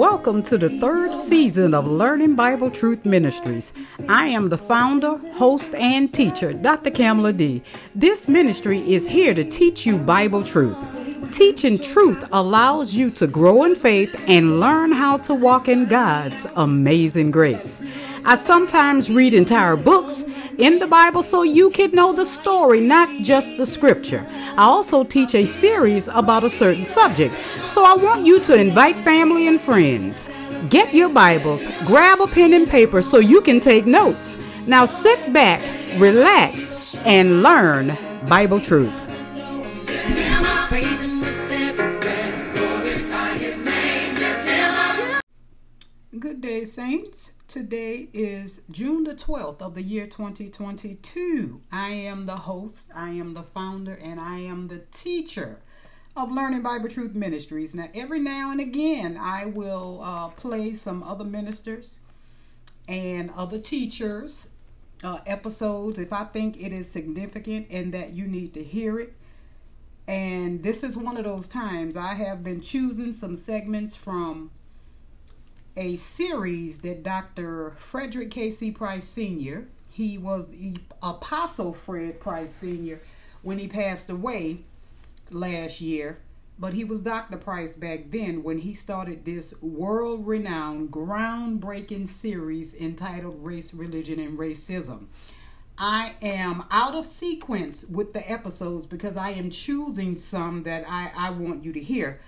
Welcome to the third season of Learning Bible Truth Ministries. I am the founder, host, and teacher, Dr. Kamala D. This ministry is here to teach you Bible truth. Teaching truth allows you to grow in faith and learn how to walk in God's amazing grace. I sometimes read entire books in the Bible so you can know the story, not just the scripture. I also teach a series about a certain subject, so I want you to invite family and friends. Get your Bibles, grab a pen and paper so you can take notes. Now sit back, relax, and learn Bible truth. Good day, Saints. Today is June the 12th of the year 2022. I am the host, I am the founder, and I am the teacher of Learning Bible Truth Ministries. Now, every now and again, I will uh, play some other ministers and other teachers' uh, episodes if I think it is significant and that you need to hear it. And this is one of those times I have been choosing some segments from a series that Dr. Frederick K.C. Price Sr., he was the Apostle Fred Price Sr. when he passed away last year, but he was Dr. Price back then when he started this world renowned, groundbreaking series entitled Race, Religion, and Racism. I am out of sequence with the episodes because I am choosing some that I, I want you to hear.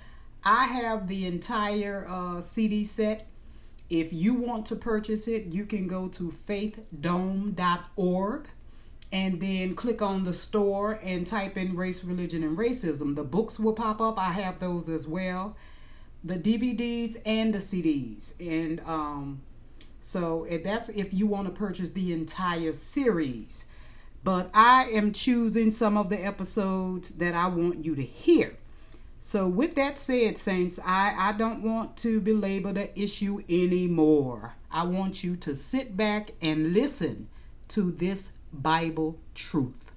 I have the entire uh, CD set if you want to purchase it, you can go to faithdome.org and then click on the store and type in race, religion, and racism. The books will pop up. I have those as well. The DVDs and the CDs. And um, so if that's if you want to purchase the entire series. But I am choosing some of the episodes that I want you to hear. So, with that said, Saints, I, I don't want to belabor the issue anymore. I want you to sit back and listen to this Bible truth.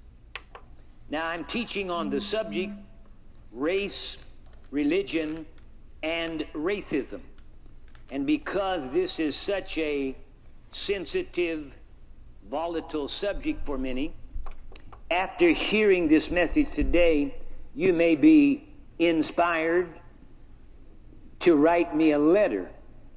Now, I'm teaching on the subject race, religion, and racism. And because this is such a sensitive, volatile subject for many, after hearing this message today, you may be inspired to write me a letter,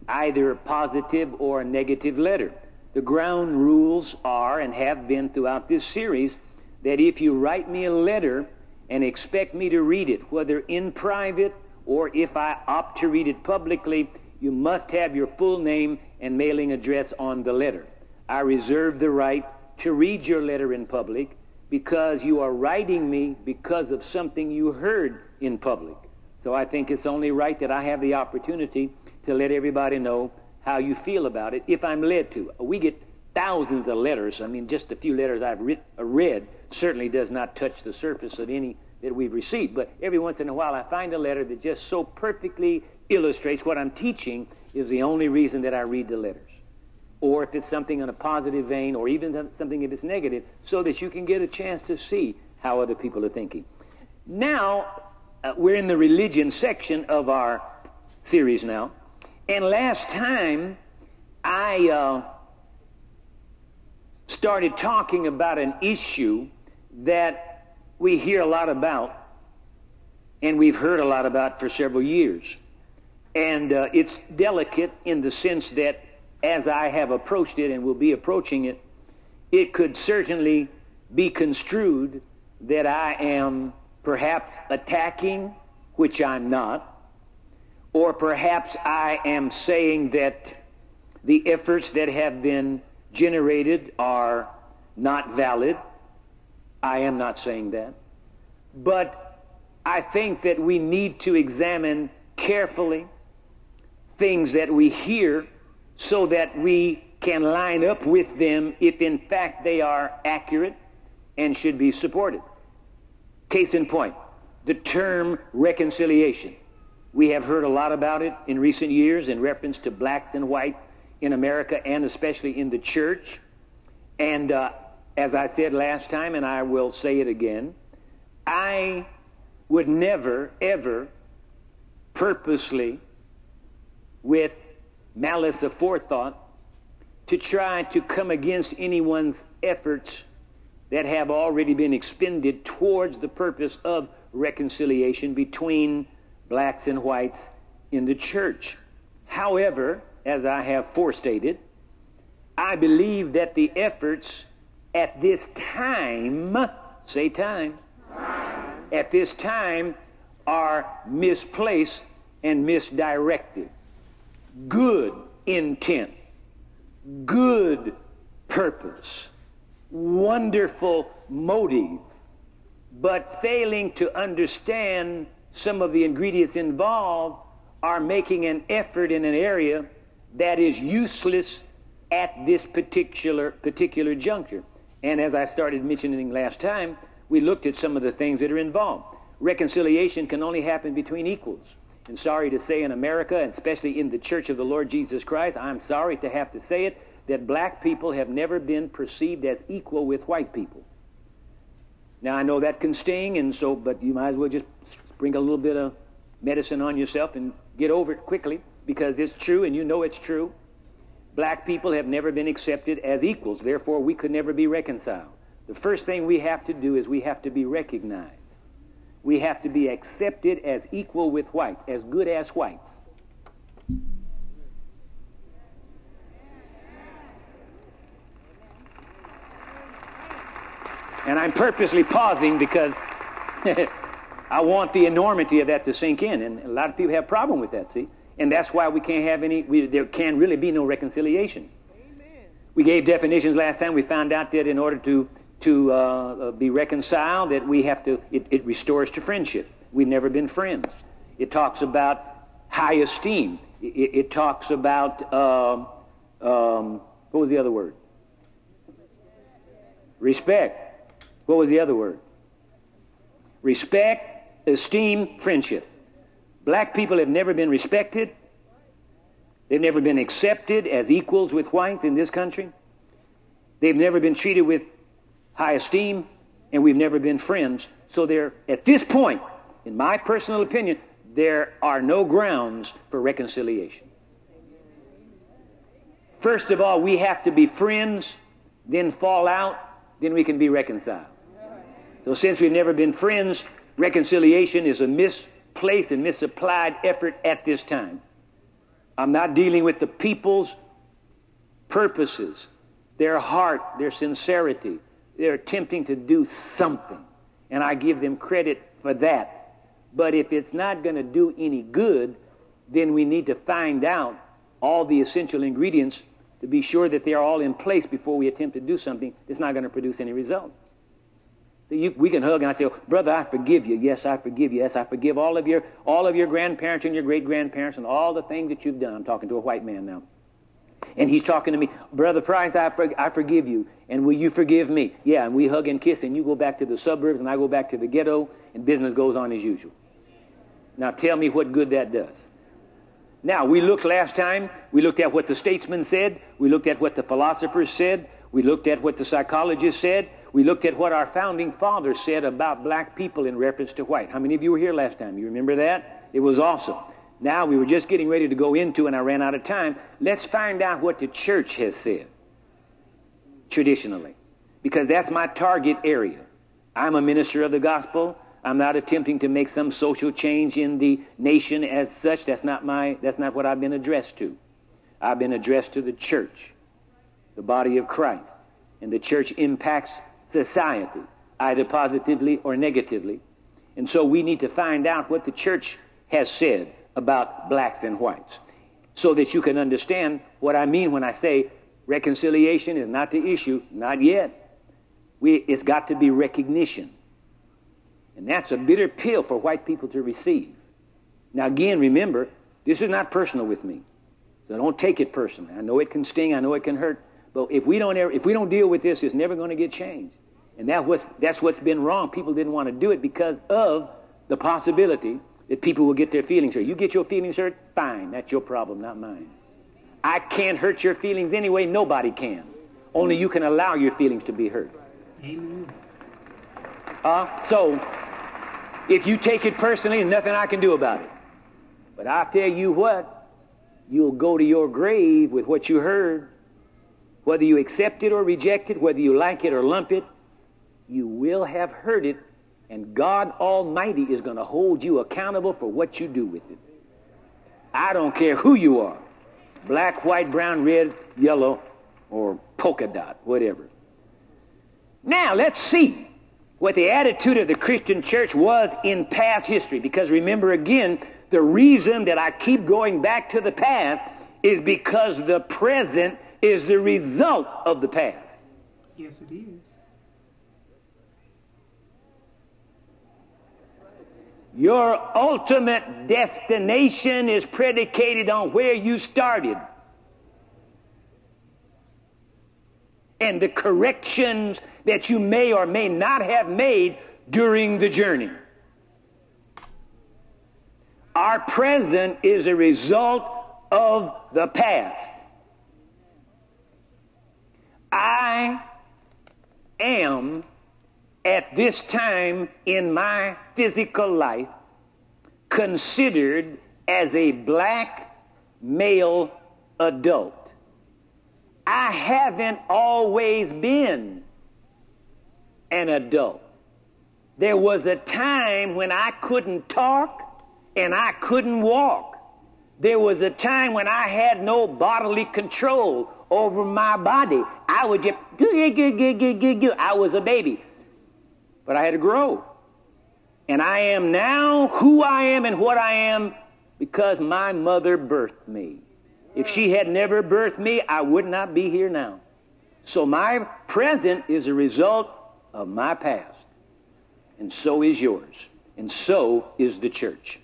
either a positive or a negative letter. The ground rules are and have been throughout this series that if you write me a letter and expect me to read it, whether in private or if I opt to read it publicly, you must have your full name and mailing address on the letter. I reserve the right to read your letter in public because you are writing me because of something you heard in public. So I think it's only right that I have the opportunity to let everybody know how you feel about it if I'm led to. We get thousands of letters. I mean, just a few letters I've uh, read certainly does not touch the surface of any that we've received. But every once in a while, I find a letter that just so perfectly illustrates what I'm teaching is the only reason that I read the letters. Or if it's something in a positive vein, or even something if it's negative, so that you can get a chance to see how other people are thinking. Now, uh, we're in the religion section of our series now. And last time, I uh, started talking about an issue that we hear a lot about and we've heard a lot about for several years. And uh, it's delicate in the sense that as I have approached it and will be approaching it, it could certainly be construed that I am perhaps attacking, which I'm not, or perhaps I am saying that the efforts that have been generated are not valid. I am not saying that. But I think that we need to examine carefully things that we hear so that we can line up with them if in fact they are accurate and should be supported. Case in point, the term reconciliation. We have heard a lot about it in recent years in reference to blacks and whites in America and especially in the church. And uh, as I said last time, and I will say it again, I would never, ever purposely, with malice aforethought, to try to come against anyone's efforts that have already been expended towards the purpose of reconciliation between blacks and whites in the church. However, as I have forestated, I believe that the efforts at this time, say time, time. at this time are misplaced and misdirected. Good intent, good purpose, wonderful motive, but failing to understand some of the ingredients involved are making an effort in an area that is useless at this particular particular juncture. And as I started mentioning last time, we looked at some of the things that are involved. Reconciliation can only happen between equals. And sorry to say in America, and especially in the Church of the Lord Jesus Christ, I'm sorry to have to say it, that black people have never been perceived as equal with white people. Now I know that can sting, and so, but you might as well just sprinkle a little bit of medicine on yourself and get over it quickly because it's true, and you know it's true. Black people have never been accepted as equals. Therefore, we could never be reconciled. The first thing we have to do is we have to be recognized. We have to be accepted as equal with whites, as good as whites. And I'm purposely pausing because I want the enormity of that to sink in. And a lot of people have a problem with that, see? And that's why we can't have any, we, there can really be no reconciliation. Amen. We gave definitions last time. We found out that in order to, to uh, uh, be reconciled, that we have to, it, it restores to friendship. We've never been friends. It talks about high esteem. It, it talks about, uh, um, what was the other word? Respect. What was the other word? Respect, esteem, friendship. Black people have never been respected. They've never been accepted as equals with whites in this country. They've never been treated with high esteem, and we've never been friends. So there, at this point, in my personal opinion, there are no grounds for reconciliation. First of all, we have to be friends, then fall out, then we can be reconciled. So since we've never been friends, reconciliation is a misplaced and misapplied effort at this time. I'm not dealing with the people's purposes, their heart, their sincerity. They're attempting to do something, and I give them credit for that. But if it's not going to do any good, then we need to find out all the essential ingredients to be sure that they are all in place before we attempt to do something that's not going to produce any results. You, we can hug and I say, oh, brother, I forgive you. Yes, I forgive you. Yes, I forgive all of your all of your grandparents and your great grandparents and all the things that you've done. I'm talking to a white man now. And he's talking to me, Brother Price, I, for, I forgive you. And will you forgive me? Yeah, and we hug and kiss, and you go back to the suburbs, and I go back to the ghetto, and business goes on as usual. Now tell me what good that does. Now, we looked last time, we looked at what the statesman said, we looked at what the philosophers said, we looked at what the psychologists said, we looked at what our founding fathers said about black people in reference to white. How many of you were here last time? You remember that? It was awesome. Now we were just getting ready to go into, and I ran out of time. Let's find out what the church has said traditionally, because that's my target area. I'm a minister of the gospel. I'm not attempting to make some social change in the nation as such. That's not my that's not what I've been addressed to. I've been addressed to the church, the body of Christ. And the church impacts society, either positively or negatively. And so we need to find out what the church has said about blacks and whites so that you can understand what I mean when I say reconciliation is not the issue, not yet. We, it's got to be recognition. And that's a bitter pill for white people to receive. Now, again, remember, this is not personal with me. So don't take it personally. I know it can sting, I know it can hurt, but if we don't, ever, if we don't deal with this, it's never going to get changed. And that was, that's what's been wrong. People didn't want to do it because of the possibility that people will get their feelings hurt. You get your feelings hurt, fine. That's your problem, not mine. I can't hurt your feelings anyway. Nobody can. Only you can allow your feelings to be hurt. Amen. Uh, so, If you take it personally, nothing I can do about it. But I tell you what, you'll go to your grave with what you heard. Whether you accept it or reject it, whether you like it or lump it, you will have heard it, and God Almighty is going to hold you accountable for what you do with it. I don't care who you are black, white, brown, red, yellow, or polka dot, whatever. Now, let's see what the attitude of the Christian church was in past history. Because remember again, the reason that I keep going back to the past is because the present is the result of the past. Yes, it is. Your ultimate destination is predicated on where you started and the corrections that you may or may not have made during the journey. Our present is a result of the past. I am at this time in my physical life considered as a black male adult. I haven't always been an adult. There was a time when I couldn't talk and I couldn't walk. There was a time when I had no bodily control over my body. I would just, I was a baby. But I had to grow. And I am now who I am and what I am because my mother birthed me. If she had never birthed me, I would not be here now. So my present is a result of my past. And so is yours. And so is the church.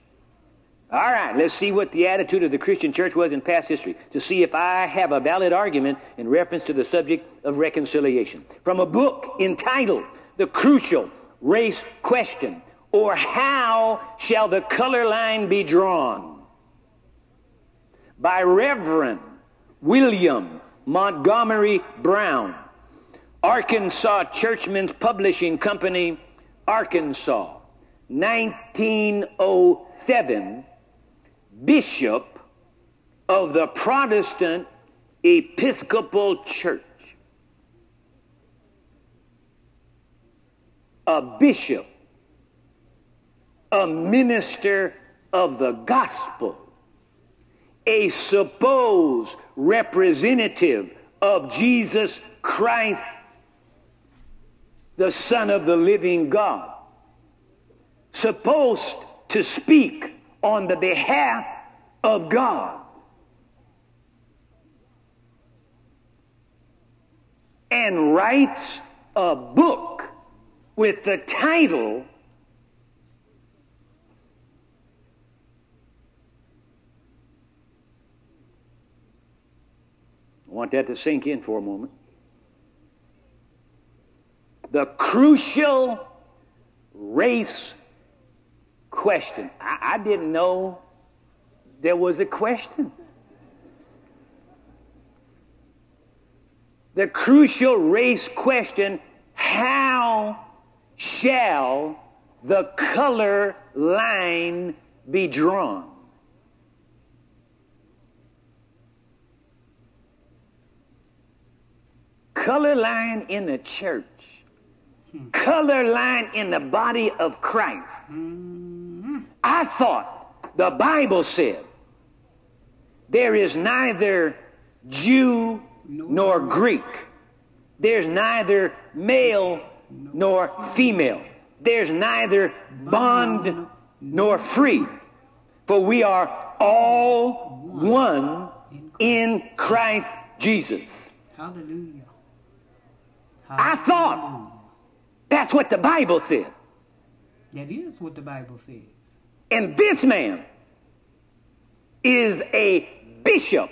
All right, let's see what the attitude of the Christian church was in past history to see if I have a valid argument in reference to the subject of reconciliation. From a book entitled The Crucial Race Question, or How Shall the Color Line Be Drawn? by Reverend William Montgomery Brown, Arkansas Churchmen's Publishing Company, Arkansas, 1907 bishop of the Protestant Episcopal Church. A bishop, a minister of the gospel, a supposed representative of Jesus Christ, the Son of the living God, supposed to speak on the behalf of God. And writes a book with the title I want that to sink in for a moment. The crucial race question. I, I didn't know there was a question. The crucial race question how shall the color line be drawn? Color line in the church, hmm. color line in the body of Christ. Hmm. I thought the Bible said there is neither Jew nor Greek. There's neither male nor female. There's neither bond nor free. For we are all one in Christ Jesus. Hallelujah. I thought that's what the Bible said. That is what the Bible says. And this man is a bishop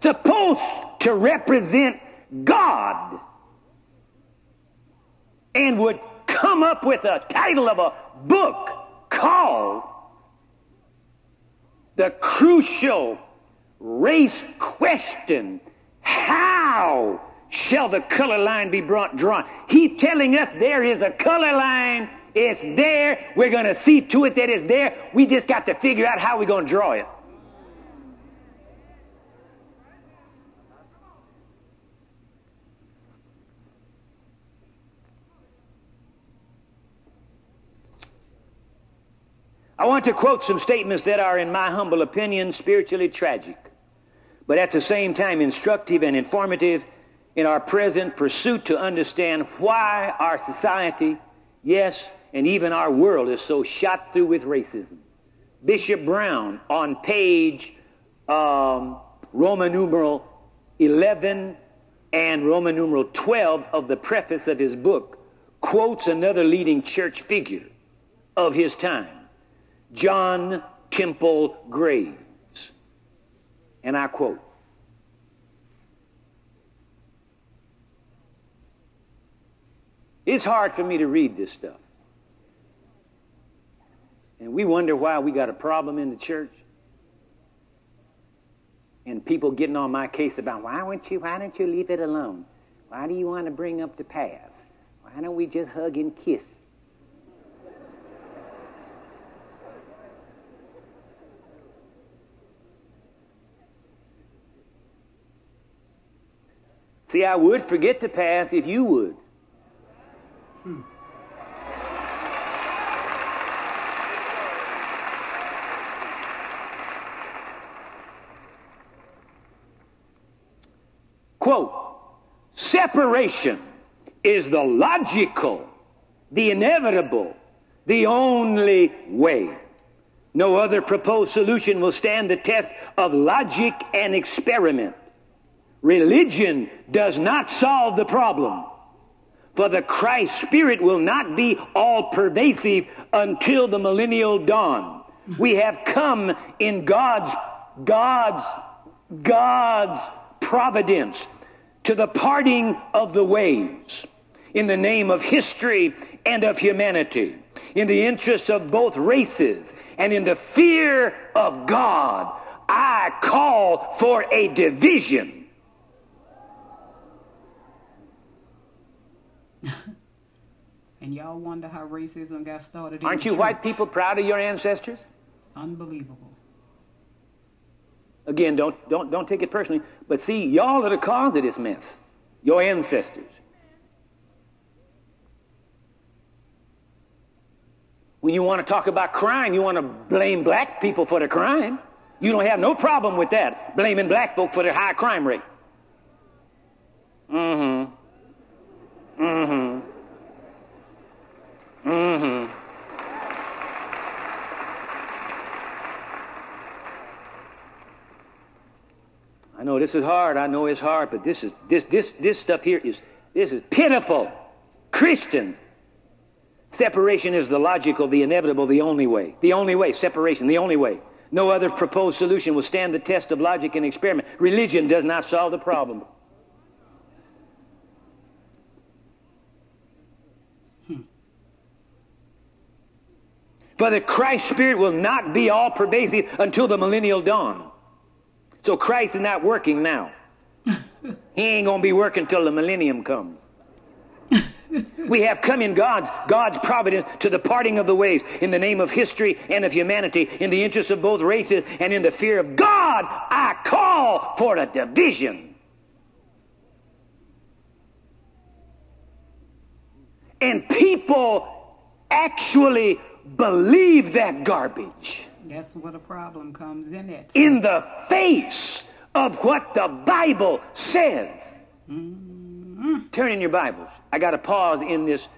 supposed to represent God and would come up with a title of a book called The Crucial Race Question How shall the color line be brought drawn. He telling us there is a color line. It's there. We're going to see to it that it's there. We just got to figure out how we're going to draw it. I want to quote some statements that are, in my humble opinion, spiritually tragic, but at the same time instructive and informative in our present pursuit to understand why our society, yes, and even our world is so shot through with racism. Bishop Brown, on page um, Roman numeral 11 and Roman numeral 12 of the preface of his book, quotes another leading church figure of his time. John Temple Graves. And I quote It's hard for me to read this stuff. And we wonder why we got a problem in the church. And people getting on my case about why won't you why don't you leave it alone? Why do you want to bring up the past? Why don't we just hug and kiss? See, I would forget the past if you would. Hmm. Quote, separation is the logical, the inevitable, the only way. No other proposed solution will stand the test of logic and experiment. Religion does not solve the problem. For the Christ Spirit will not be all pervasive until the millennial dawn. We have come in God's, God's, God's providence to the parting of the ways in the name of history and of humanity, in the interest of both races, and in the fear of God. I call for a division and y'all wonder how racism got started. Aren't you church. white people proud of your ancestors? Unbelievable. Again, don't, don't, don't take it personally, but see, y'all are the cause of this mess. Your ancestors. When you want to talk about crime, you want to blame black people for the crime. You don't have no problem with that, blaming black folk for their high crime rate. Mm hmm. Mm-hmm. Mm-hmm. I know this is hard. I know it's hard, but this is this this this stuff here is this is pitiful. Christian. Separation is the logical, the inevitable, the only way. The only way. Separation, the only way. No other proposed solution will stand the test of logic and experiment. Religion does not solve the problem. For the Christ Spirit will not be all pervasive until the millennial dawn. So Christ is not working now. he ain't going to be working till the millennium comes. we have come in God's, God's providence to the parting of the ways in the name of history and of humanity, in the interest of both races and in the fear of God. I call for a division. And people actually believe that garbage. That's where the problem comes in it. In the face of what the Bible says. Mm-hmm. Turn in your Bibles. I got to pause in this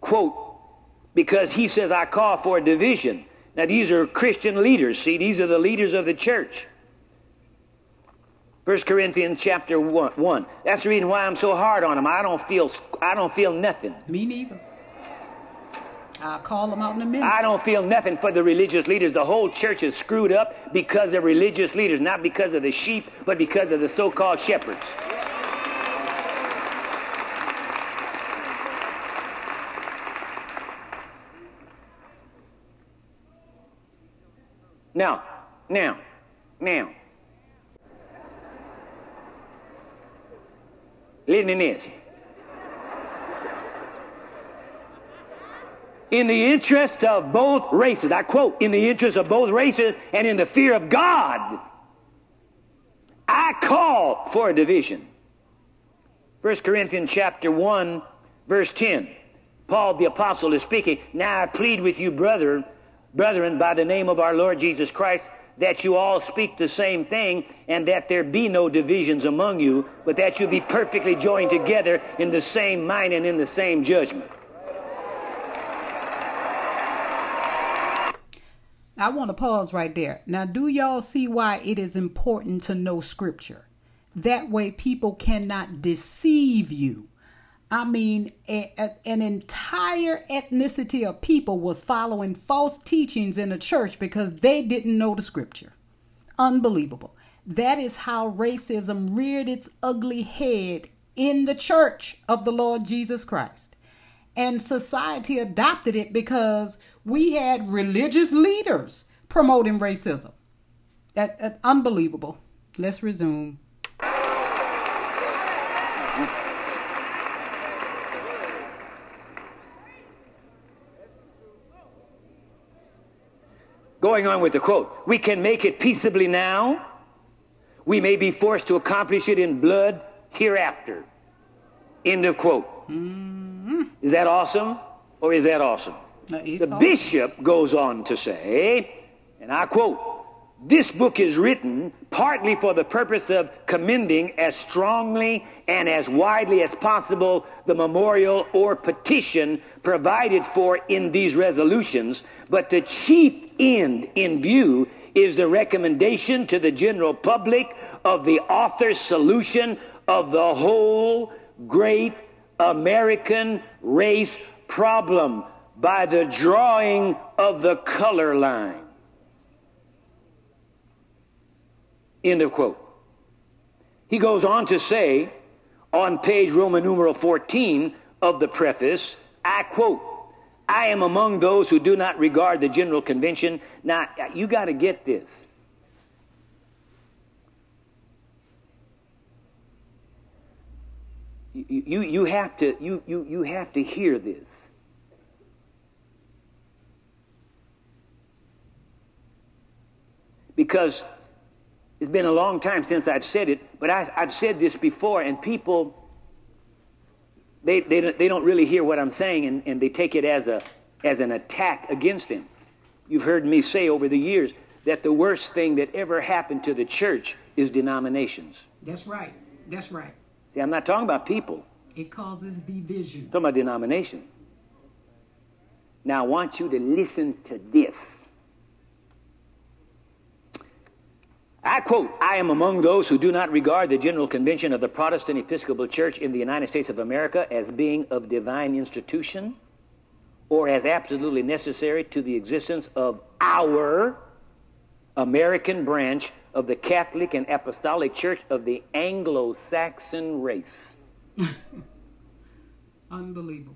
quote because he says, I call for a division. Now, these are Christian leaders. See, these are the leaders of the church. 1 Corinthians chapter 1, 1. That's the reason why I'm so hard on them. I don't feel, I don't feel nothing. Me neither. I'll call them out in a minute. I don't feel nothing for the religious leaders. The whole church is screwed up because of religious leaders, not because of the sheep, but because of the so called shepherds. Now, now, now. Listen to this. In the interest of both races, I quote, in the interest of both races and in the fear of God, I call for a division. 1 Corinthians chapter 1, verse 10. Paul the apostle is speaking. Now I plead with you, brother, brethren, by the name of our Lord Jesus Christ, that you all speak the same thing and that there be no divisions among you, but that you be perfectly joined together in the same mind and in the same judgment. I want to pause right there. Now, do y'all see why it is important to know scripture? That way, people cannot deceive you. I mean, a, a, an entire ethnicity of people was following false teachings in the church because they didn't know the scripture. Unbelievable. That is how racism reared its ugly head in the church of the Lord Jesus Christ. And society adopted it because we had religious leaders promoting racism. That, that unbelievable. Let's resume. Going on with the quote, we can make it peaceably now. We may be forced to accomplish it in blood hereafter. End of quote. Mm-hmm. Is that awesome or is that awesome? The bishop goes on to say, and I quote, this book is written partly for the purpose of commending as strongly and as widely as possible the memorial or petition provided for in these resolutions, but the chief end in view is the recommendation to the general public of the author's solution of the whole great American race problem by the drawing of the color line. End of quote. He goes on to say on page Roman numeral 14 of the preface, I quote, I am among those who do not regard the General Convention. Now, you got to get this. You, you, you, have to, you, you, you have to hear this. Because it's been a long time since I've said it, but I, have said this before, and people, they, they, they don't really hear what I'm saying, and, and they take it as, a, as an attack against them. You've heard me say over the years that the worst thing that ever happened to the church is denominations. That's right. That's right. See, I'm not talking about people. It causes division. I'm talking about denomination. Now, I want you to listen to this. I quote, I am among those who do not regard the General Convention of the Protestant Episcopal Church in the United States of America as being of divine institution or as absolutely necessary to the existence of our American branch of the Catholic and Apostolic Church of the Anglo Saxon race. Unbelievable.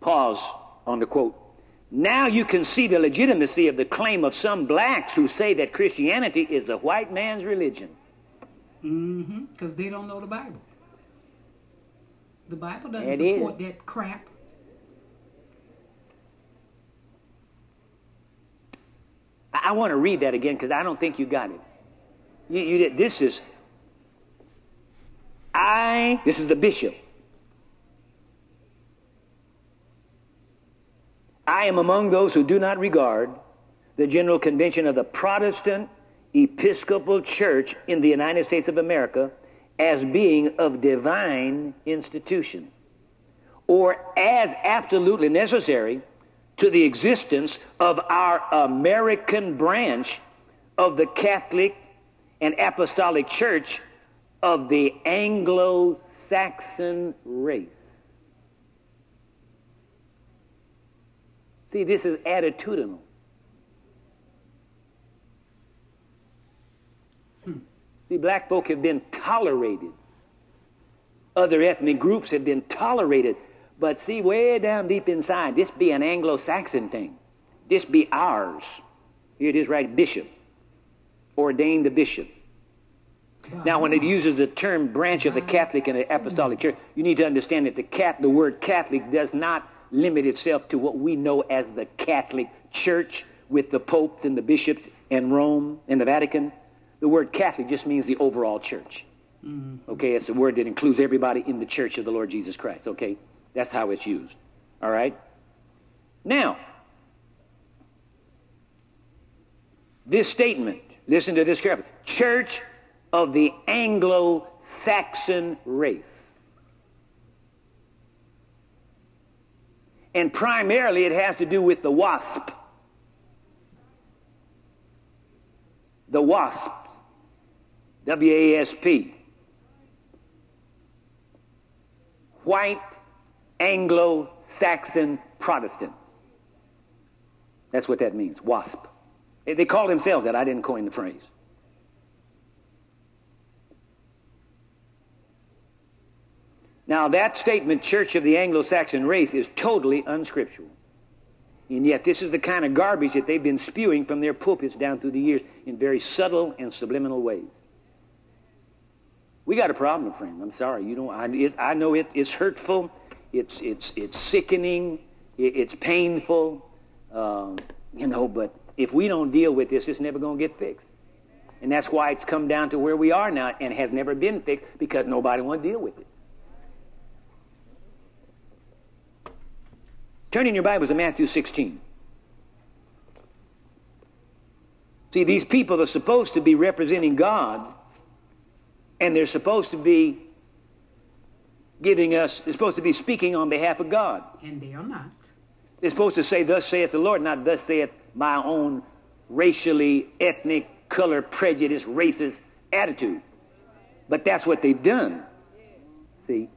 Pause on the quote. Now you can see the legitimacy of the claim of some blacks who say that Christianity is the white man's religion. Mm-hmm. Because they don't know the Bible. The Bible doesn't it support is. that crap. I, I want to read that again because I don't think you got it. You, you, this is I. This is the bishop. I am among those who do not regard the General Convention of the Protestant Episcopal Church in the United States of America as being of divine institution or as absolutely necessary to the existence of our American branch of the Catholic and Apostolic Church of the Anglo Saxon race. See, this is attitudinal. Hmm. See, black folk have been tolerated. Other ethnic groups have been tolerated. But see, way down deep inside, this be an Anglo Saxon thing. This be ours. Here it is, right? Bishop. ordained a bishop. Now, when it uses the term branch of the Catholic and the Apostolic Church, you need to understand that the, cat, the word Catholic does not limit itself to what we know as the Catholic Church with the popes and the bishops and Rome and the Vatican. The word Catholic just means the overall church. Mm-hmm. Okay, it's a word that includes everybody in the church of the Lord Jesus Christ. Okay, that's how it's used. All right? Now, this statement, listen to this carefully Church of the Anglo Saxon race. And primarily it has to do with the WASP. The WASP. W A S P. White Anglo Saxon Protestant. That's what that means, WASP. They call themselves that. I didn't coin the phrase. Now, that statement, Church of the Anglo Saxon race, is totally unscriptural. And yet, this is the kind of garbage that they've been spewing from their pulpits down through the years in very subtle and subliminal ways. We got a problem, friend. I'm sorry. You know, I, it, I know it, it's hurtful, it's, it's, it's sickening, it, it's painful, um, you know, but if we don't deal with this, it's never going to get fixed. And that's why it's come down to where we are now and has never been fixed because nobody wants to deal with it. Turn in your Bibles to Matthew 16. See, these people are supposed to be representing God, and they're supposed to be giving us, they're supposed to be speaking on behalf of God. And they are not. They're supposed to say, Thus saith the Lord, not thus saith my own racially, ethnic, color, prejudice, racist attitude. But that's what they've done. See?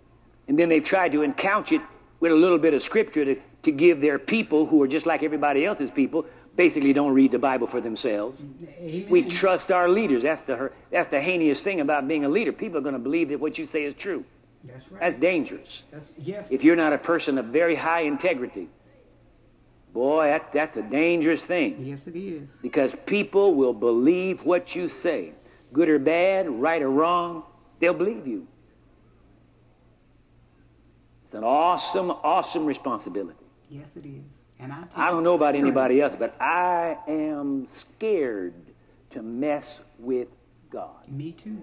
And then they've tried to encouch it with a little bit of scripture to, to give their people, who are just like everybody else's people, basically don't read the Bible for themselves. Amen. We trust our leaders. That's the, that's the heinous thing about being a leader. People are going to believe that what you say is true. That's right. That's dangerous. That's, yes. If you're not a person of very high integrity, boy, that, that's a dangerous thing. Yes, it is. Because people will believe what you say, good or bad, right or wrong, they'll believe you. It's an awesome, awesome responsibility. Yes, it is. And I, I don't know about serious. anybody else, but I am scared to mess with God. Me too.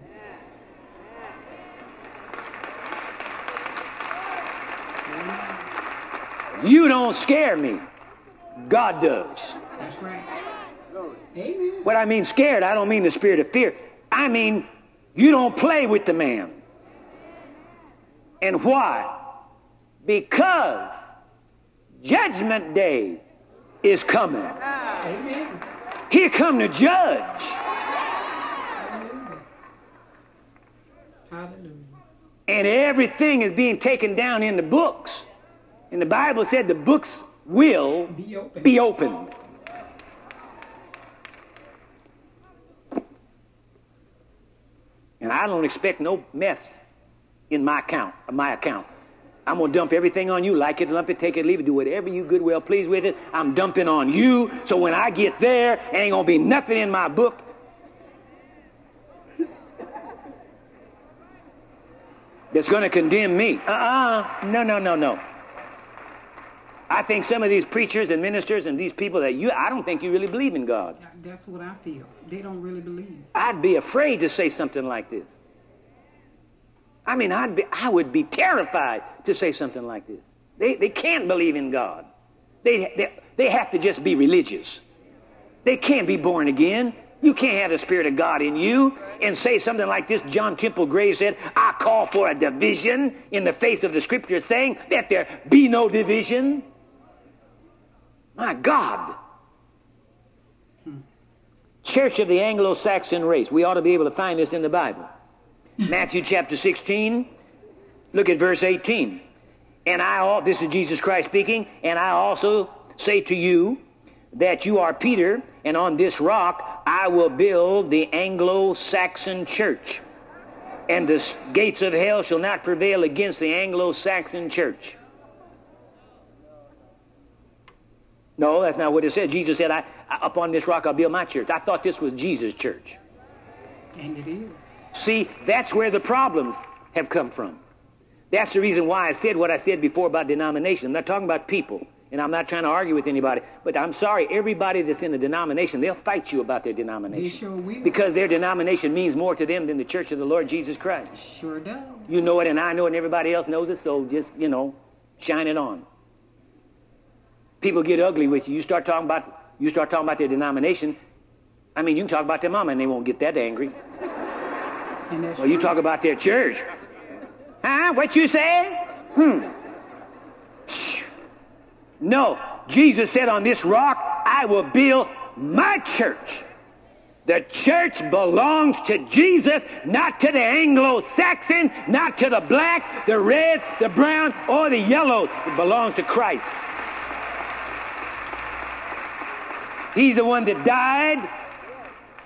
You don't scare me. God does. That's right. Amen. What I mean scared, I don't mean the spirit of fear. I mean you don't play with the man. And why? Because judgment day is coming. Amen. He come to judge. Hallelujah. And everything is being taken down in the books. And the Bible said the books will be, open. be opened. And I don't expect no mess in my account, my account. I'm going to dump everything on you. Like it, lump it, take it, leave it, do whatever you good, well, please with it. I'm dumping on you. So when I get there, ain't going to be nothing in my book. That's going to condemn me. Uh-uh. No, no, no, no. I think some of these preachers and ministers and these people that you, I don't think you really believe in God. That's what I feel. They don't really believe. I'd be afraid to say something like this. I mean, I'd be, I would be terrified to say something like this. They, they can't believe in God. They, they, they have to just be religious. They can't be born again. You can't have the Spirit of God in you and say something like this. John Temple Graves said, I call for a division in the face of the Scripture, saying that there be no division. My God. Church of the Anglo Saxon race. We ought to be able to find this in the Bible. Matthew chapter 16, look at verse 18. And I, this is Jesus Christ speaking, and I also say to you that you are Peter, and on this rock I will build the Anglo Saxon church. And the gates of hell shall not prevail against the Anglo Saxon church. No, that's not what it said. Jesus said, I, I, upon this rock I'll build my church. I thought this was Jesus' church. And it is. See, that's where the problems have come from. That's the reason why I said what I said before about denomination. I'm not talking about people, and I'm not trying to argue with anybody. But I'm sorry, everybody that's in a denomination, they'll fight you about their denomination. They sure will. Because their denomination means more to them than the church of the Lord Jesus Christ. Sure does. You know it, and I know it, and everybody else knows it, so just, you know, shine it on. People get ugly with you. You start talking about you start talking about their denomination. I mean, you can talk about their mama and they won't get that angry. Well, you talk about their church. Huh? What you say? Hmm. No. Jesus said, On this rock I will build my church. The church belongs to Jesus, not to the Anglo Saxon, not to the blacks, the reds, the brown, or the yellows. It belongs to Christ. He's the one that died.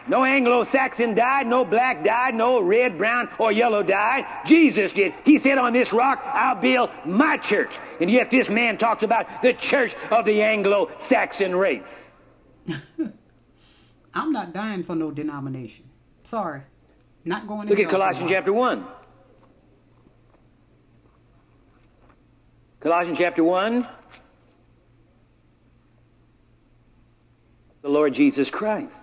No Anglo Saxon died, no black died, no red, brown, or yellow died. Jesus did. He said, On this rock I'll build my church. And yet this man talks about the church of the Anglo Saxon race. I'm not dying for no denomination. Sorry. Not going to Look at Colossians chapter 1. Colossians chapter 1. The Lord Jesus Christ.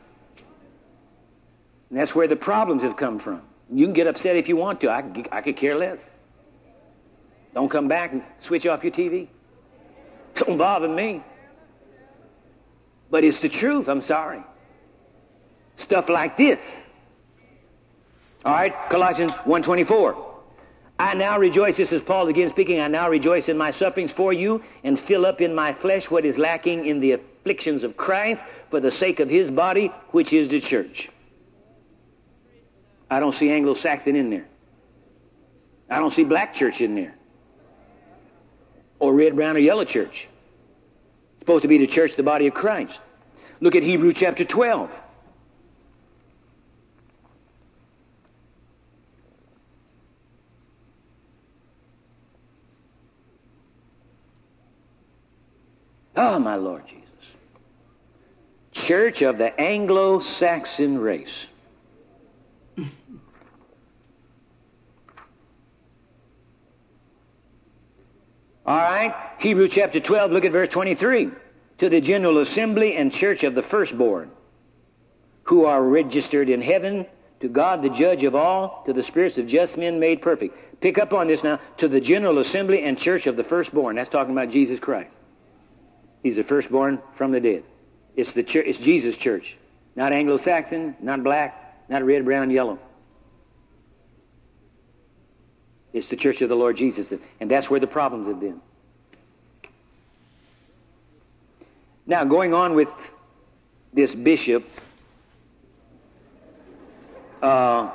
And that's where the problems have come from. You can get upset if you want to. I, I could care less. Don't come back and switch off your TV. Don't bother me. But it's the truth. I'm sorry. Stuff like this. All right, Colossians 1.24. I now rejoice, this is Paul again speaking, I now rejoice in my sufferings for you and fill up in my flesh what is lacking in the afflictions of Christ for the sake of his body, which is the church. I don't see Anglo-Saxon in there. I don't see black church in there. Or red, brown, or yellow church. It's supposed to be the church, the body of Christ. Look at Hebrew chapter 12. Oh, my Lord Jesus. Church of the Anglo Saxon race. All right, Hebrew chapter 12, look at verse 23. To the general assembly and church of the firstborn, who are registered in heaven, to God the judge of all, to the spirits of just men made perfect. Pick up on this now. To the general assembly and church of the firstborn. That's talking about Jesus Christ. He's the firstborn from the dead. It's the it's Jesus' church. Not Anglo-Saxon, not black, not red, brown, yellow. It's the church of the Lord Jesus. And that's where the problems have been. Now, going on with this bishop, uh,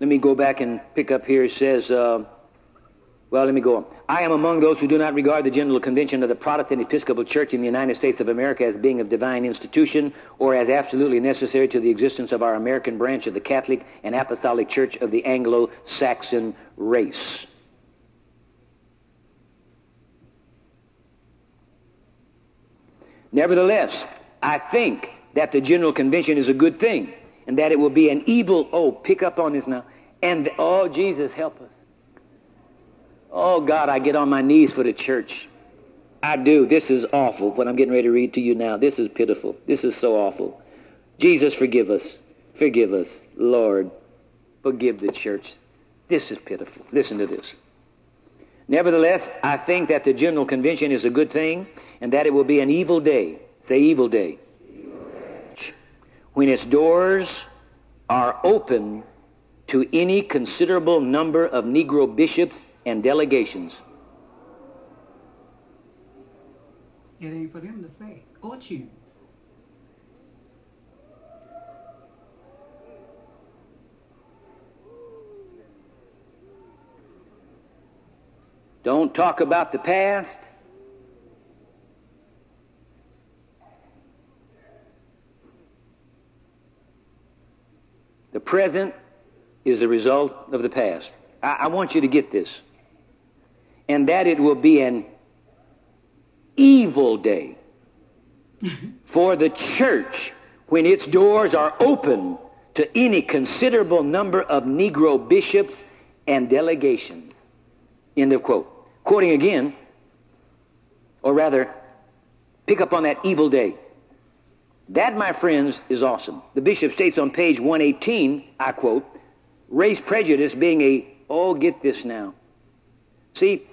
let me go back and pick up here. It says, uh, well, let me go on. I am among those who do not regard the General Convention of the Protestant Episcopal Church in the United States of America as being of divine institution or as absolutely necessary to the existence of our American branch of the Catholic and Apostolic Church of the Anglo Saxon race. Nevertheless, I think that the General Convention is a good thing and that it will be an evil. Oh, pick up on this now. And, oh, Jesus, help us. Oh, God, I get on my knees for the church. I do. This is awful. What I'm getting ready to read to you now. This is pitiful. This is so awful. Jesus, forgive us. Forgive us. Lord, forgive the church. This is pitiful. Listen to this. Nevertheless, I think that the General Convention is a good thing and that it will be an evil day. Say, evil day. When its doors are open to any considerable number of Negro bishops and delegations. It ain't for them to say or choose. Don't talk about the past. The present is the result of the past. I, I want you to get this. And that it will be an evil day for the church when its doors are open to any considerable number of Negro bishops and delegations. End of quote. Quoting again, or rather, pick up on that evil day. That, my friends, is awesome. The bishop states on page 118, I quote, race prejudice being a, oh, get this now. See,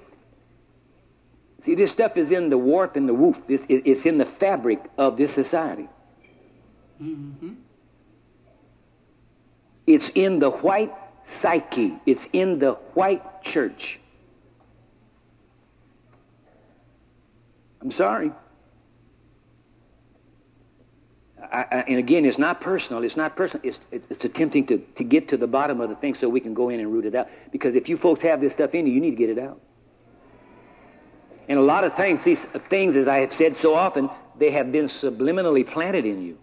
see, this stuff is in the warp and the woof. This, it, it's in the fabric of this society. Mm-hmm. It's in the white psyche. It's in the white church. I'm sorry. I, I, and again, it's not personal. It's not personal. It's, it's attempting to, to get to the bottom of the thing so we can go in and root it out. Because if you folks have this stuff in you, you need to get it out. And a lot of things, these things, as I have said so often, they have been subliminally planted in you.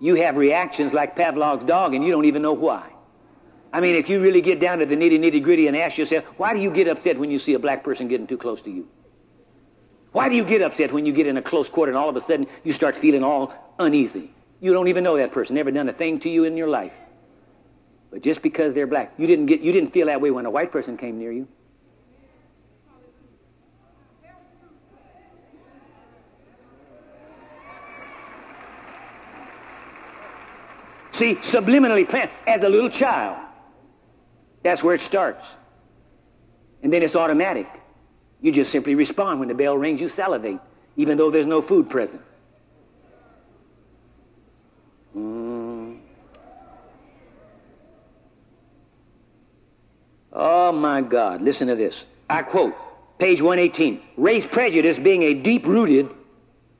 You have reactions like Pavlov's dog, and you don't even know why. I mean, if you really get down to the nitty nitty gritty and ask yourself, why do you get upset when you see a black person getting too close to you? Why do you get upset when you get in a close quarter and all of a sudden you start feeling all uneasy? You don't even know that person, never done a thing to you in your life. But just because they're black, you didn't, get, you didn't feel that way when a white person came near you. See, subliminally plant as a little child. That's where it starts. And then it's automatic. You just simply respond. When the bell rings, you salivate, even though there's no food present. Mm. Oh my God, listen to this. I quote, page 118 race prejudice being a deep rooted,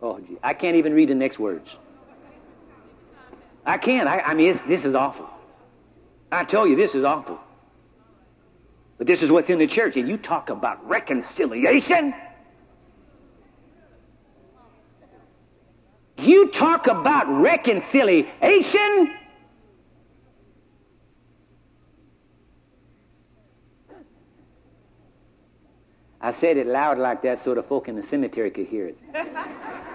oh, gee, I can't even read the next words. I can't. I, I mean, this is awful. I tell you, this is awful. But this is what's in the church. And you talk about reconciliation. You talk about reconciliation. I said it loud like that so the folk in the cemetery could hear it.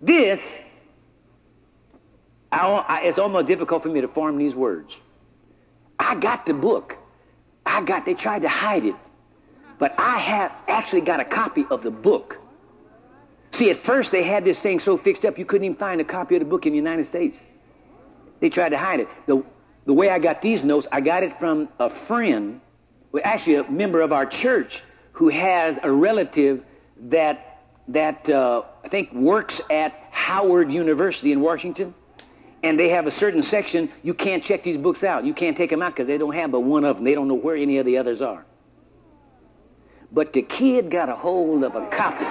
this I, I, it's almost difficult for me to form these words. I got the book. I got, they tried to hide it. But I have actually got a copy of the book. See, at first they had this thing so fixed up you couldn't even find a copy of the book in the United States. They tried to hide it. The, the way I got these notes, I got it from a friend, well, actually a member of our church, who has a relative that, that uh, I think works at Howard University in Washington. And they have a certain section you can't check these books out. You can't take them out because they don't have but one of them they don't know where any of the others are. But the kid got a hold of a copy.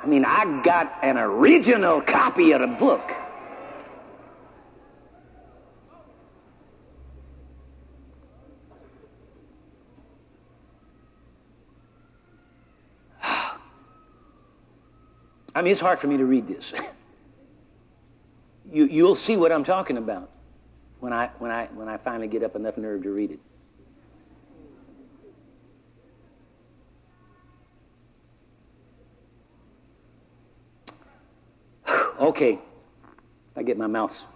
I mean, I got an original copy of the book. I mean, it's hard for me to read this. you, you'll see what I'm talking about when I, when, I, when I finally get up enough nerve to read it. okay, I get my mouse.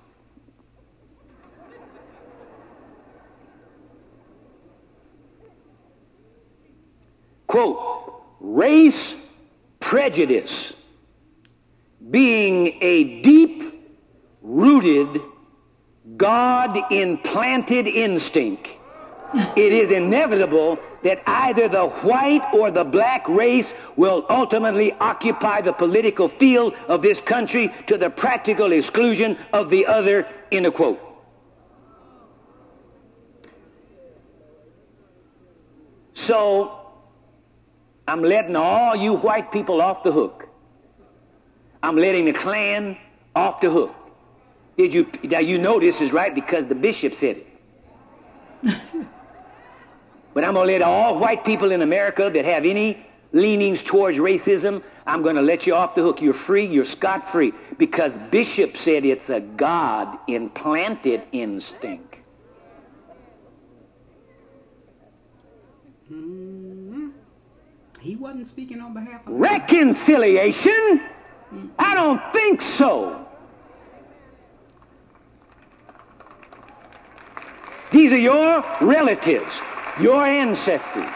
Quote, race prejudice being a deep rooted, God implanted instinct, it is inevitable that either the white or the black race will ultimately occupy the political field of this country to the practical exclusion of the other, in a quote. So, I'm letting all you white people off the hook. I'm letting the Klan off the hook. Did you, now you know this is right because the bishop said it. but I'm going to let all white people in America that have any leanings towards racism, I'm going to let you off the hook. You're free. You're scot free. Because Bishop said it's a God implanted instinct. Mm-hmm. He wasn't speaking on behalf of reconciliation. I don't think so. These are your relatives, your ancestors.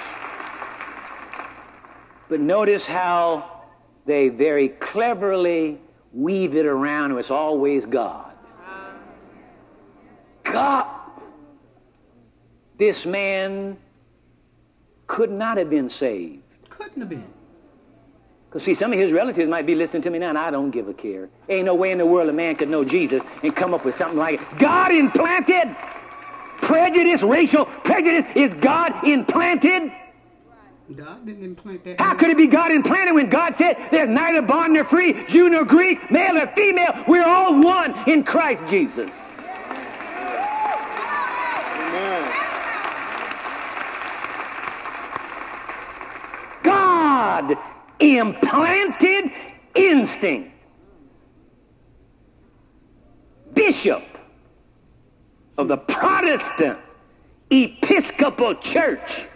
But notice how they very cleverly weave it around. It's always God. God. This man could not have been saved. Couldn't have been. Because, see, some of his relatives might be listening to me now, and I don't give a care. Ain't no way in the world a man could know Jesus and come up with something like it. God implanted prejudice, racial prejudice, is God implanted? God didn't implant that. How could it be God implanted when God said there's neither bond nor free, Jew nor Greek, male or female? We're all one in Christ Jesus. Amen. God implanted instinct. Bishop of the Protestant Episcopal Church.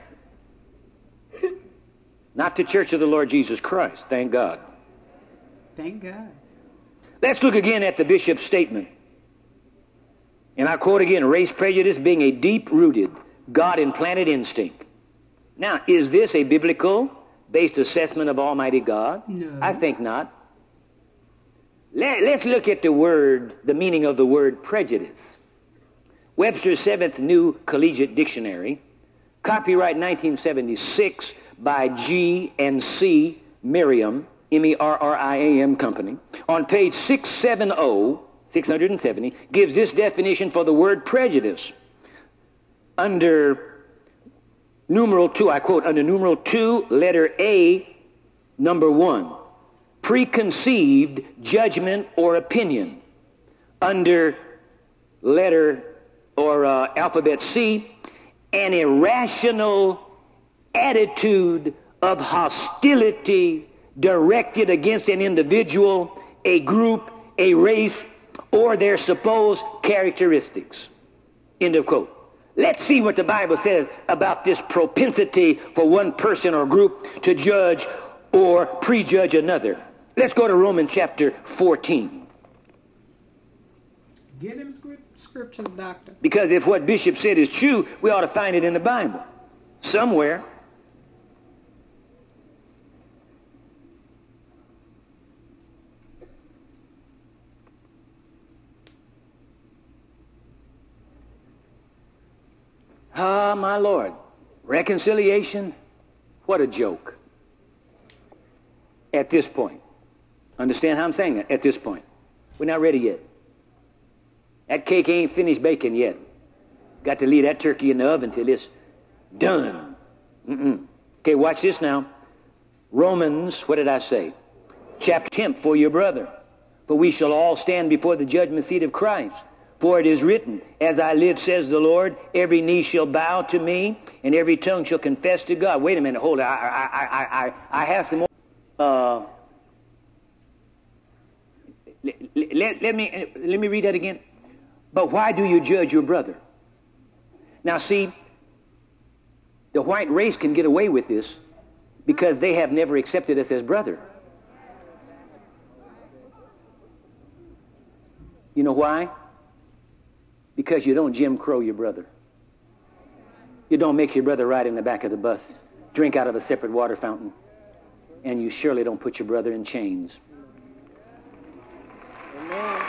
Not the Church of the Lord Jesus Christ, thank God. Thank God. Let's look again at the bishop's statement. And I quote again race prejudice being a deep rooted, God implanted instinct. Now, is this a biblical based assessment of Almighty God? No. I think not. Let, us look at the word, the meaning of the word prejudice. Webster's Seventh New Collegiate Dictionary, copyright 1976 by G and C Merriam, M-E-R-R-I-A-M Company, on page 670, 670, gives this definition for the word prejudice. Under numeral 2, I quote, under numeral 2, letter A, number 1, preconceived judgment or opinion. Under letter or uh, alphabet C, an irrational attitude of hostility directed against an individual, a group, a race, or their supposed characteristics. End of quote. Let's see what the Bible says about this propensity for one person or group to judge or prejudge another. Let's go to Romans chapter 14. Get him scriptures, doctor. Because if what Bishop said is true, we ought to find it in the Bible somewhere. Ah, my Lord. Reconciliation? What a joke. At this point. Understand how I'm saying that? At this point. We're not ready yet. That cake ain't finished baking yet. Got to leave that turkey in the oven till it's done. Mm-mm. Okay, watch this now. Romans, what did I say? Chapter 10, for your brother. For we shall all stand before the judgment seat of Christ. For it is written, As I live, says the Lord, every knee shall bow to me, and every tongue shall confess to God. Wait a minute, hold it. I, I, I, I, I have some more. Uh, let, let, me, let me read that again. But why do you judge your brother? Now, see, the white race can get away with this because they have never accepted us as brother. You know why? Because you don't Jim Crow your brother. You don't make your brother ride in the back of the bus, drink out of a separate water fountain, and you surely don't put your brother in chains. Amen.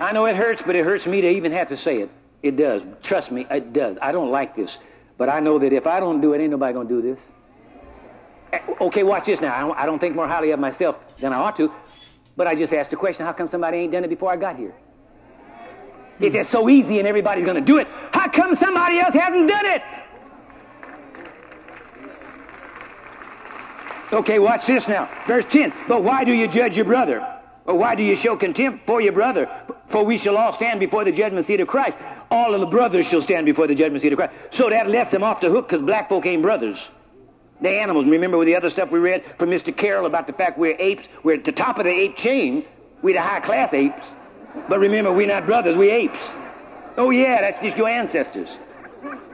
I know it hurts, but it hurts me to even have to say it. It does. Trust me, it does. I don't like this. But I know that if I don't do it, ain't nobody going to do this. Okay, watch this now. I don't think more highly of myself than I ought to, but I just asked the question how come somebody ain't done it before I got here? If hmm. it's so easy and everybody's going to do it, how come somebody else hasn't done it? Okay, watch this now. Verse 10. But why do you judge your brother? Or why do you show contempt for your brother? For we shall all stand before the judgment seat of Christ. All of the brothers shall stand before the judgment seat of Christ. So that lets them off the hook because black folk ain't brothers. The animals. Remember with the other stuff we read from Mr. Carroll about the fact we're apes? We're at the top of the ape chain. We're the high class apes. But remember, we're not brothers, we're apes. Oh, yeah, that's just your ancestors.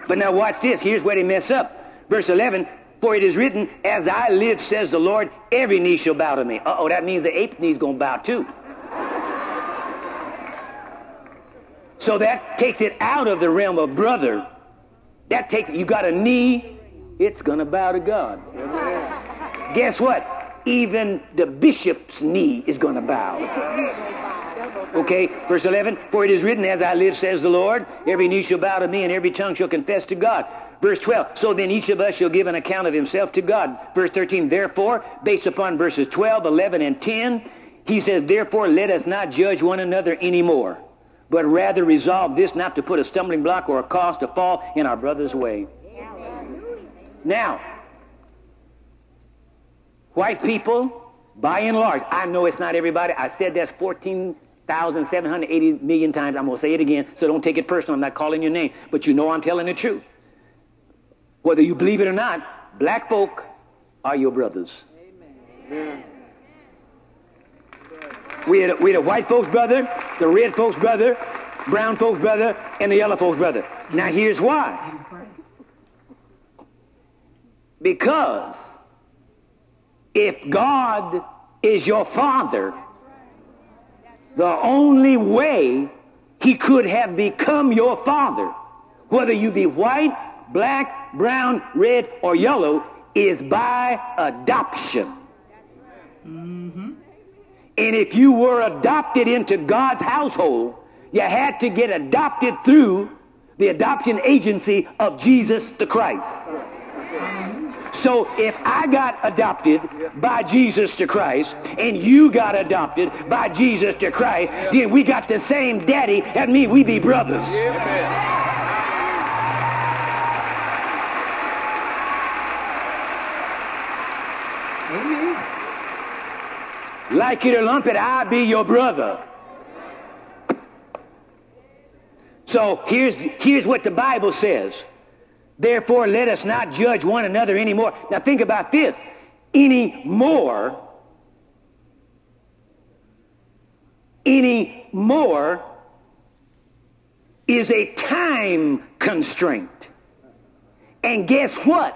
But now watch this. Here's where they mess up. Verse 11 For it is written, As I live, says the Lord, every knee shall bow to me. Uh oh, that means the ape knee's going to bow too. So that takes it out of the realm of brother. That takes it. you got a knee, it's going to bow to God. Guess what? Even the bishop's knee is going to bow. Okay, verse 11, for it is written, As I live, says the Lord, every knee shall bow to me, and every tongue shall confess to God. Verse 12, so then each of us shall give an account of himself to God. Verse 13, therefore, based upon verses 12, 11, and 10, he says, Therefore, let us not judge one another anymore, but rather resolve this not to put a stumbling block or a cause to fall in our brother's way. Now, white people, by and large, I know it's not everybody. I said that's 14,780 million times. I'm going to say it again, so don't take it personal. I'm not calling your name, but you know I'm telling the truth. Whether you believe it or not, black folk are your brothers. Amen. We had, we had a white folks brother, the red folks brother, brown folks brother, and the yellow folks brother. Now here's why. Because if God is your father, the only way he could have become your father, whether you be white, black, brown, red, or yellow, is by adoption. Mm-hmm. And if you were adopted into God's household, you had to get adopted through the adoption agency of Jesus the Christ. So if I got adopted by Jesus to Christ and you got adopted by Jesus to Christ, then we got the same daddy. and me, we be brothers. Like it or lump it, I be your brother. So here's, here's what the Bible says. Therefore, let us not judge one another anymore. Now think about this. Any more, any more is a time constraint. And guess what?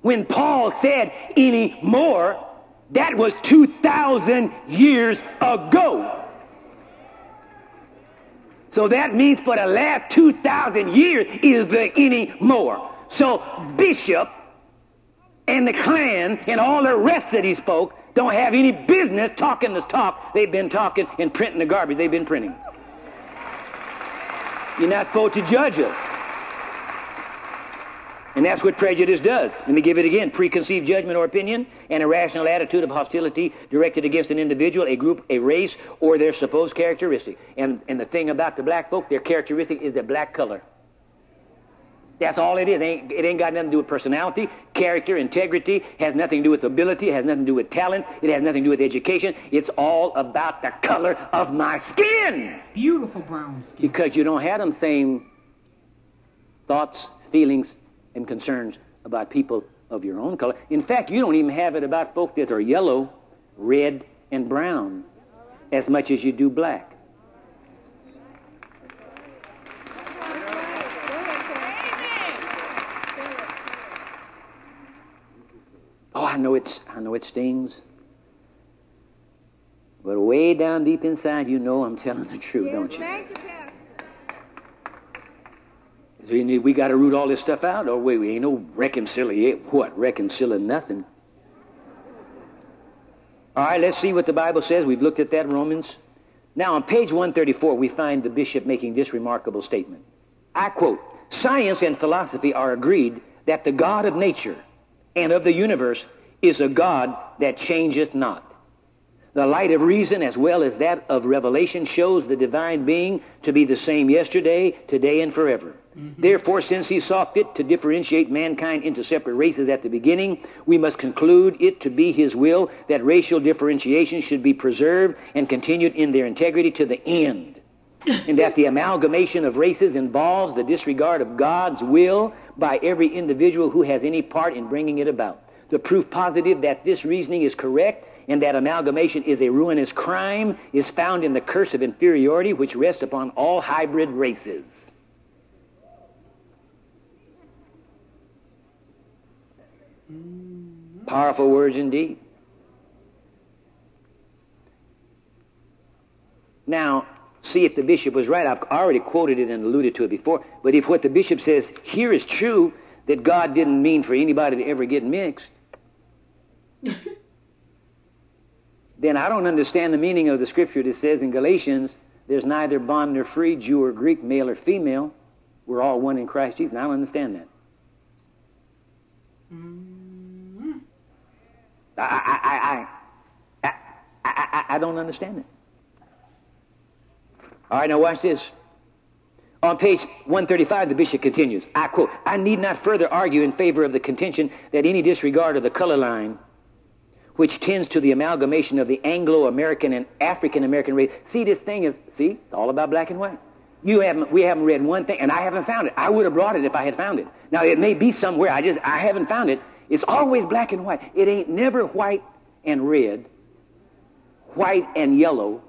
When Paul said any more, that was 2,000 years ago. So that means for the last 2,000 years is there any more. So Bishop and the Klan and all the rest of these folk don't have any business talking this talk they've been talking and printing the garbage they've been printing. You're not supposed to judge us. And that's what prejudice does. Let me give it again. Preconceived judgment or opinion, an irrational attitude of hostility directed against an individual, a group, a race, or their supposed characteristic. And, and the thing about the black folk, their characteristic is the black color. That's all it is. It ain't, it ain't got nothing to do with personality, character, integrity. Has nothing to do with ability. Has nothing to do with talent. It has nothing to do with education. It's all about the color of my skin. Beautiful brown skin. Because you don't have them same thoughts, feelings, and concerns about people of your own color. In fact, you don't even have it about folk that are yellow, red, and brown as much as you do black. Oh, I know it's I know it stings. But way down deep inside you know I'm telling the truth, don't you? We, we got to root all this stuff out, or we, we ain't no reconciliate. What? Reconciling nothing. All right, let's see what the Bible says. We've looked at that, Romans. Now, on page 134, we find the bishop making this remarkable statement. I quote Science and philosophy are agreed that the God of nature and of the universe is a God that changeth not. The light of reason, as well as that of revelation, shows the divine being to be the same yesterday, today, and forever. Mm-hmm. Therefore, since he saw fit to differentiate mankind into separate races at the beginning, we must conclude it to be his will that racial differentiation should be preserved and continued in their integrity to the end. and that the amalgamation of races involves the disregard of God's will by every individual who has any part in bringing it about. The proof positive that this reasoning is correct and that amalgamation is a ruinous crime is found in the curse of inferiority which rests upon all hybrid races. Powerful words indeed. Now, see if the bishop was right. I've already quoted it and alluded to it before. But if what the bishop says here is true, that God didn't mean for anybody to ever get mixed, then I don't understand the meaning of the scripture that says in Galatians, there's neither bond nor free, Jew or Greek, male or female. We're all one in Christ Jesus. And I don't understand that. Mm-hmm. I, I, I, I, I, don't understand it. All right, now watch this. On page 135, the bishop continues, I quote, I need not further argue in favor of the contention that any disregard of the color line which tends to the amalgamation of the Anglo-American and African-American race. See, this thing is, see, it's all about black and white. You haven't, we haven't read one thing, and I haven't found it. I would have brought it if I had found it. Now, it may be somewhere. I just, I haven't found it. It's always black and white. It ain't never white and red, white and yellow,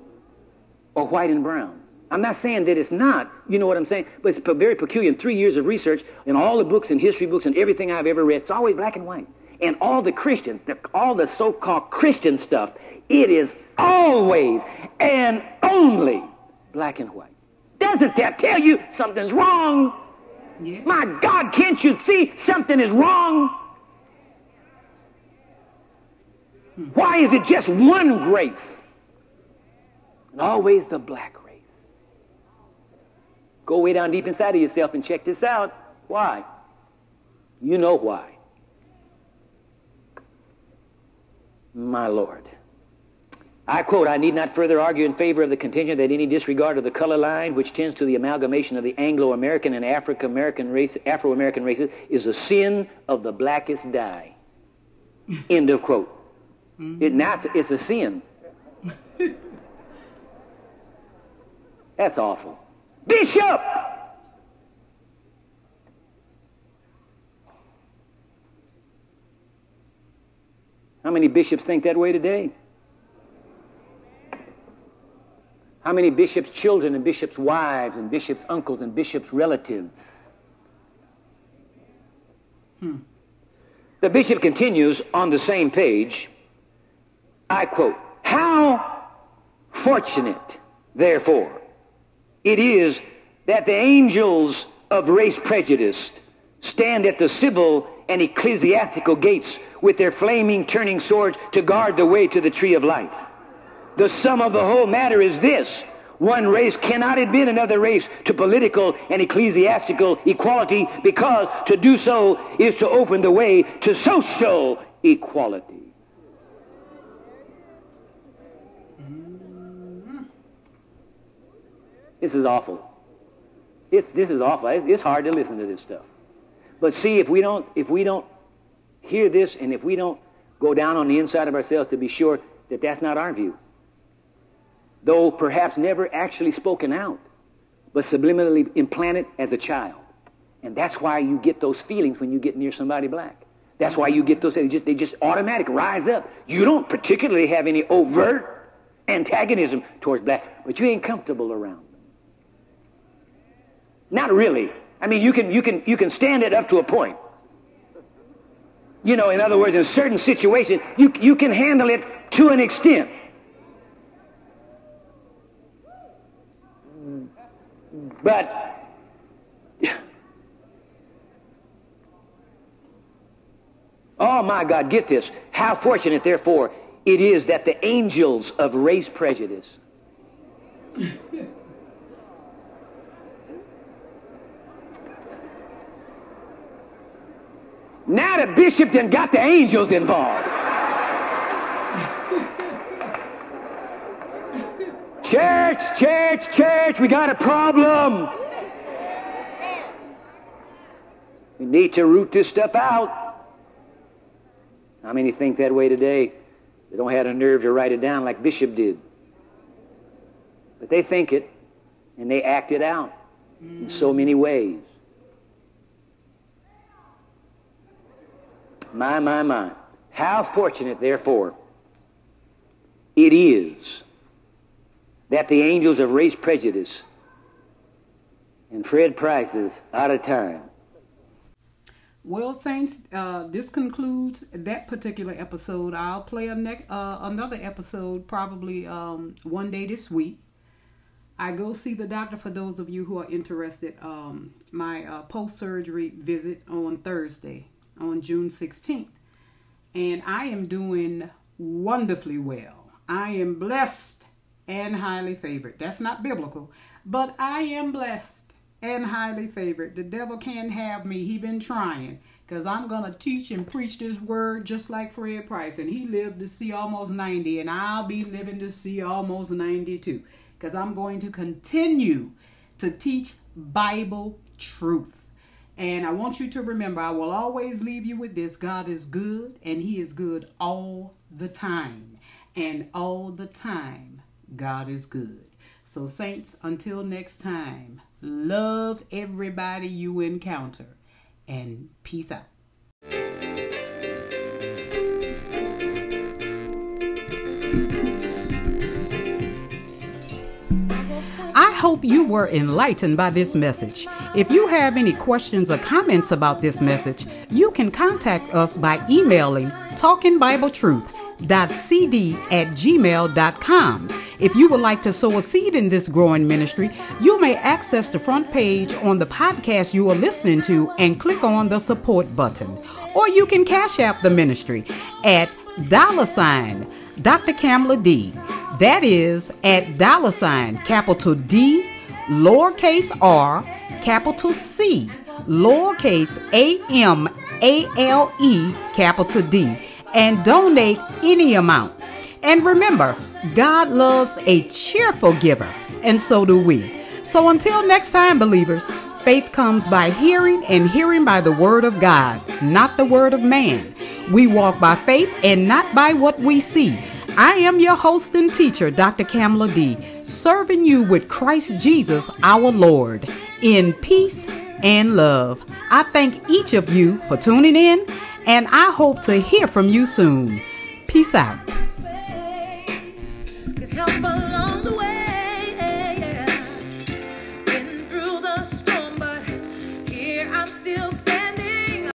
or white and brown. I'm not saying that it's not, you know what I'm saying? But it's very peculiar. In three years of research, in all the books and history books and everything I've ever read, it's always black and white and all the Christian, the, all the so-called Christian stuff, it is always and only black and white. Doesn't that tell you something's wrong? Yeah. My God, can't you see something is wrong? Why is it just one grace? And always the black race. Go way down deep inside of yourself and check this out. Why? You know why. my Lord. I quote, I need not further argue in favor of the contention that any disregard of the color line, which tends to the amalgamation of the Anglo-American and African-American race, Afro-American races, is a sin of the blackest dye. End of quote. Mm-hmm. It, now it's, it's a sin. That's awful. Bishop! How many bishops think that way today? How many bishops' children and bishops' wives and bishops' uncles and bishops' relatives? Hmm. The bishop continues on the same page. I quote, How fortunate, therefore, it is that the angels of race prejudice stand at the civil and ecclesiastical gates with their flaming turning swords to guard the way to the tree of life. The sum of the whole matter is this. One race cannot admit another race to political and ecclesiastical equality because to do so is to open the way to social equality. This is awful. It's, this is awful. It's, hard to listen to this stuff. But see, if we don't, if we don't hear this and if we don't go down on the inside of ourselves to be sure that that's not our view, though perhaps never actually spoken out, but subliminally implanted as a child. And that's why you get those feelings when you get near somebody black. That's why you get those, they just, they just automatic rise up. You don't particularly have any overt antagonism towards black, but you ain't comfortable around. Not really. I mean, you can, you can, you can stand it up to a point. You know, in other words, in certain situations, you, you can handle it to an extent. But oh my God, get this. How fortunate, therefore, it is that the angels of race prejudice Now the bishop then got the angels involved. Church, church, church, we got a problem. We need to root this stuff out. How many think that way today? They don't have the nerve to write it down like Bishop did. But they think it and they act it out in so many ways. My, my, my. How fortunate, therefore, it is that the angels of race prejudice and Fred Price is out of time. Well, Saints, uh, this concludes that particular episode. I'll play a ne- uh, another episode probably um, one day this week. I go see the doctor for those of you who are interested. Um, my uh, post surgery visit on Thursday, on June 16th. And I am doing wonderfully well. I am blessed and highly favored. That's not biblical, but I am blessed and highly favored. The devil can't have me. He been trying because I'm going to teach and preach this word just like Fred Price. And he lived to see almost 90 and I'll be living to see almost 92 because I'm going to continue to teach Bible truth. And I want you to remember, I will always leave you with this God is good, and He is good all the time. And all the time, God is good. So, Saints, until next time, love everybody you encounter, and peace out. Hope you were enlightened by this message. If you have any questions or comments about this message, you can contact us by emailing talkingbibletruth.cd at gmail.com. If you would like to sow a seed in this growing ministry, you may access the front page on the podcast you are listening to and click on the support button. Or you can cash app the ministry at dollar sign Dr. Kamala D. That is at dollar sign capital D, lowercase r, capital C, lowercase a m a l e, capital D, and donate any amount. And remember, God loves a cheerful giver, and so do we. So until next time, believers, faith comes by hearing, and hearing by the word of God, not the word of man. We walk by faith and not by what we see. I am your host and teacher, Dr. Kamala D, serving you with Christ Jesus our Lord in peace and love. I thank each of you for tuning in, and I hope to hear from you soon. Peace out.